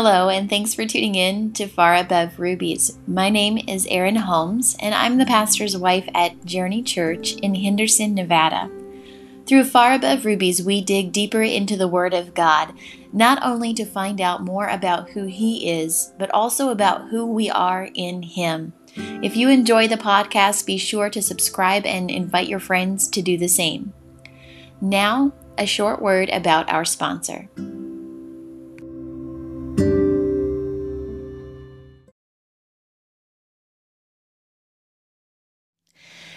Hello, and thanks for tuning in to Far Above Rubies. My name is Erin Holmes, and I'm the pastor's wife at Journey Church in Henderson, Nevada. Through Far Above Rubies, we dig deeper into the Word of God, not only to find out more about who He is, but also about who we are in Him. If you enjoy the podcast, be sure to subscribe and invite your friends to do the same. Now, a short word about our sponsor.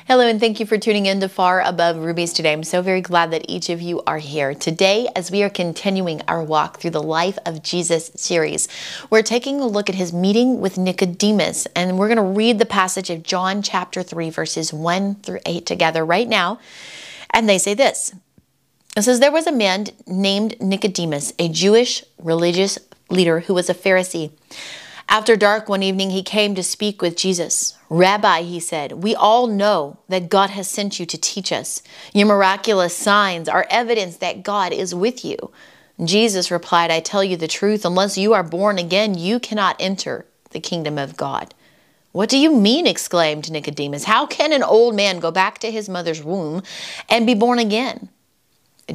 Hello, and thank you for tuning in to Far Above Rubies today. I'm so very glad that each of you are here. Today, as we are continuing our walk through the Life of Jesus series, we're taking a look at his meeting with Nicodemus, and we're going to read the passage of John chapter 3, verses 1 through 8 together right now. And they say this It says, There was a man named Nicodemus, a Jewish religious leader who was a Pharisee. After dark one evening, he came to speak with Jesus. Rabbi, he said, we all know that God has sent you to teach us. Your miraculous signs are evidence that God is with you. Jesus replied, I tell you the truth, unless you are born again, you cannot enter the kingdom of God. What do you mean? exclaimed Nicodemus. How can an old man go back to his mother's womb and be born again?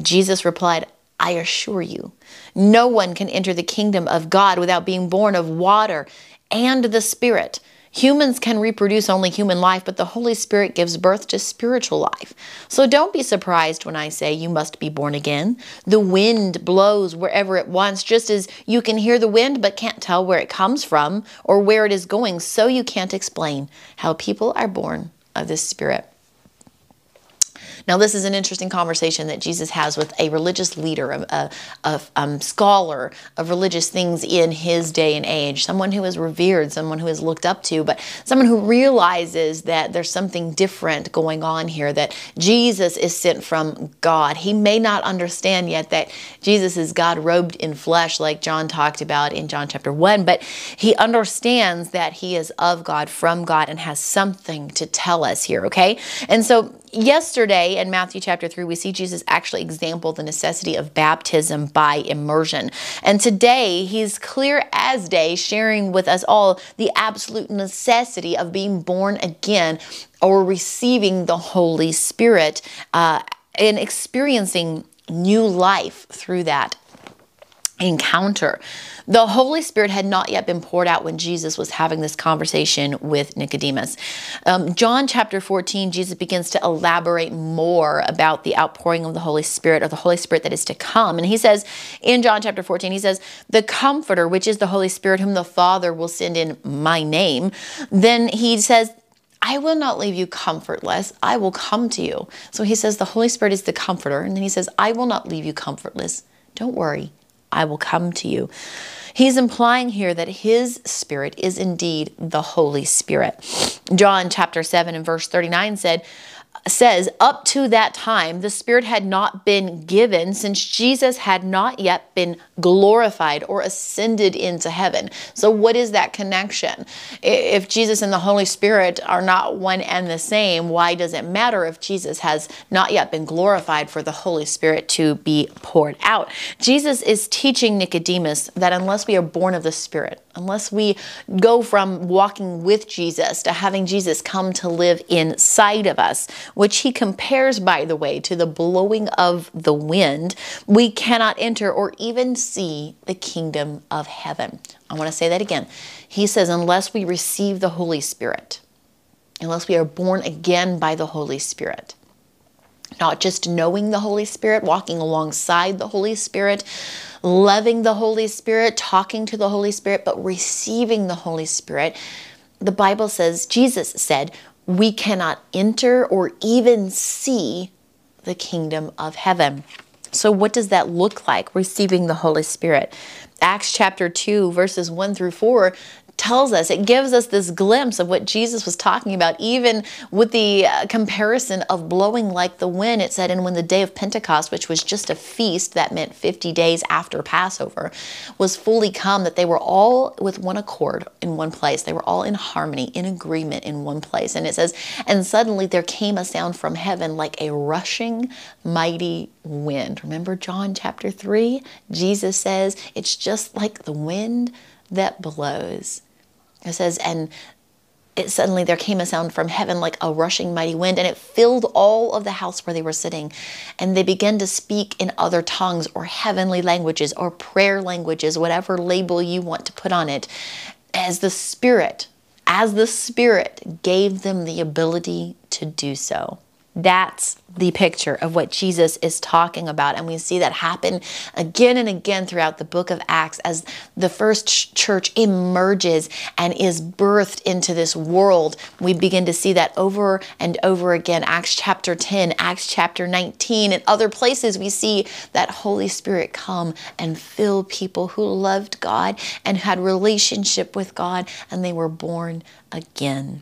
Jesus replied, I assure you, no one can enter the kingdom of God without being born of water and the Spirit. Humans can reproduce only human life, but the Holy Spirit gives birth to spiritual life. So don't be surprised when I say you must be born again. The wind blows wherever it wants, just as you can hear the wind but can't tell where it comes from or where it is going, so you can't explain how people are born of the Spirit. Now, this is an interesting conversation that Jesus has with a religious leader, a, a, a um, scholar of religious things in his day and age, someone who is revered, someone who is looked up to, but someone who realizes that there's something different going on here, that Jesus is sent from God. He may not understand yet that Jesus is God robed in flesh, like John talked about in John chapter 1, but he understands that he is of God, from God, and has something to tell us here, okay? And so yesterday in Matthew chapter 3, we see Jesus actually example the necessity of baptism by immersion. And today, he's clear as day, sharing with us all the absolute necessity of being born again or receiving the Holy Spirit uh, and experiencing new life through that encounter. The Holy Spirit had not yet been poured out when Jesus was having this conversation with Nicodemus. Um, John chapter 14, Jesus begins to elaborate more about the outpouring of the Holy Spirit, or the Holy Spirit that is to come. And he says in John chapter 14, he says, The Comforter, which is the Holy Spirit, whom the Father will send in my name. Then he says, I will not leave you comfortless. I will come to you. So he says the Holy Spirit is the comforter. And then he says, I will not leave you comfortless. Don't worry. I will come to you. He's implying here that his spirit is indeed the Holy Spirit. John chapter 7 and verse 39 said, says, Up to that time, the Spirit had not been given since Jesus had not yet been glorified or ascended into heaven. So, what is that connection? If Jesus and the Holy Spirit are not one and the same, why does it matter if Jesus has not yet been glorified for the Holy Spirit to be poured out? Jesus is teaching Nicodemus that unless we are born of the Spirit, unless we go from walking with Jesus to having Jesus come to live inside of us, which he compares, by the way, to the blowing of the wind, we cannot enter or even see the kingdom of heaven. I want to say that again. He says, unless we receive the Holy Spirit, unless we are born again by the Holy Spirit, not just knowing the Holy Spirit, walking alongside the Holy Spirit, loving the Holy Spirit, talking to the Holy Spirit, but receiving the Holy Spirit. The Bible says, Jesus said, we cannot enter or even see the kingdom of heaven. So, what does that look like, receiving the Holy Spirit? Acts chapter 2, verses 1 through 4 tells us, it gives us this glimpse of what Jesus was talking about, even with the uh, comparison of blowing like the wind. It said, and when the day of Pentecost, which was just a feast that meant 50 days after Passover, was fully come, that they were all with one accord in one place. They were all in harmony, in agreement in one place. And it says, and suddenly there came a sound from heaven like a rushing mighty wind. Remember John chapter 3? Jesus says, it's just like the wind that blows. It says, and it suddenly there came a sound from heaven like a rushing mighty wind, and it filled all of the house where they were sitting. And they began to speak in other tongues or heavenly languages or prayer languages, whatever label you want to put on it, as the Spirit, as the Spirit gave them the ability to do so. That's the picture of what Jesus is talking about. And we see that happen again and again throughout the book of Acts as the first church emerges and is birthed into this world. We begin to see that over and over again. Acts chapter 10, Acts chapter 19, and other places we see that Holy Spirit come and fill people who loved God and had relationship with God and they were born again.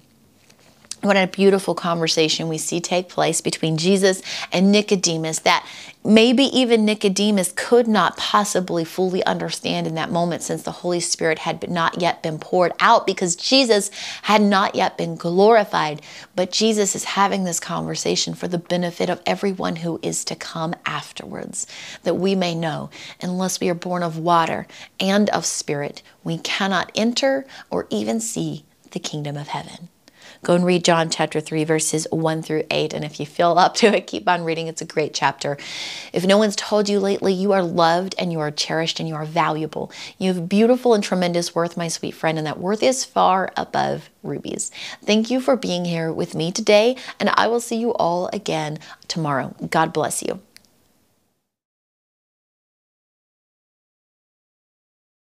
What a beautiful conversation we see take place between Jesus and Nicodemus that maybe even Nicodemus could not possibly fully understand in that moment since the Holy Spirit had not yet been poured out because Jesus had not yet been glorified. But Jesus is having this conversation for the benefit of everyone who is to come afterwards, that we may know, unless we are born of water and of spirit, we cannot enter or even see the kingdom of heaven. Go and read John chapter 3, verses 1 through 8. And if you feel up to it, keep on reading. It's a great chapter. If no one's told you lately, you are loved and you are cherished and you are valuable. You have beautiful and tremendous worth, my sweet friend, and that worth is far above rubies. Thank you for being here with me today, and I will see you all again tomorrow. God bless you.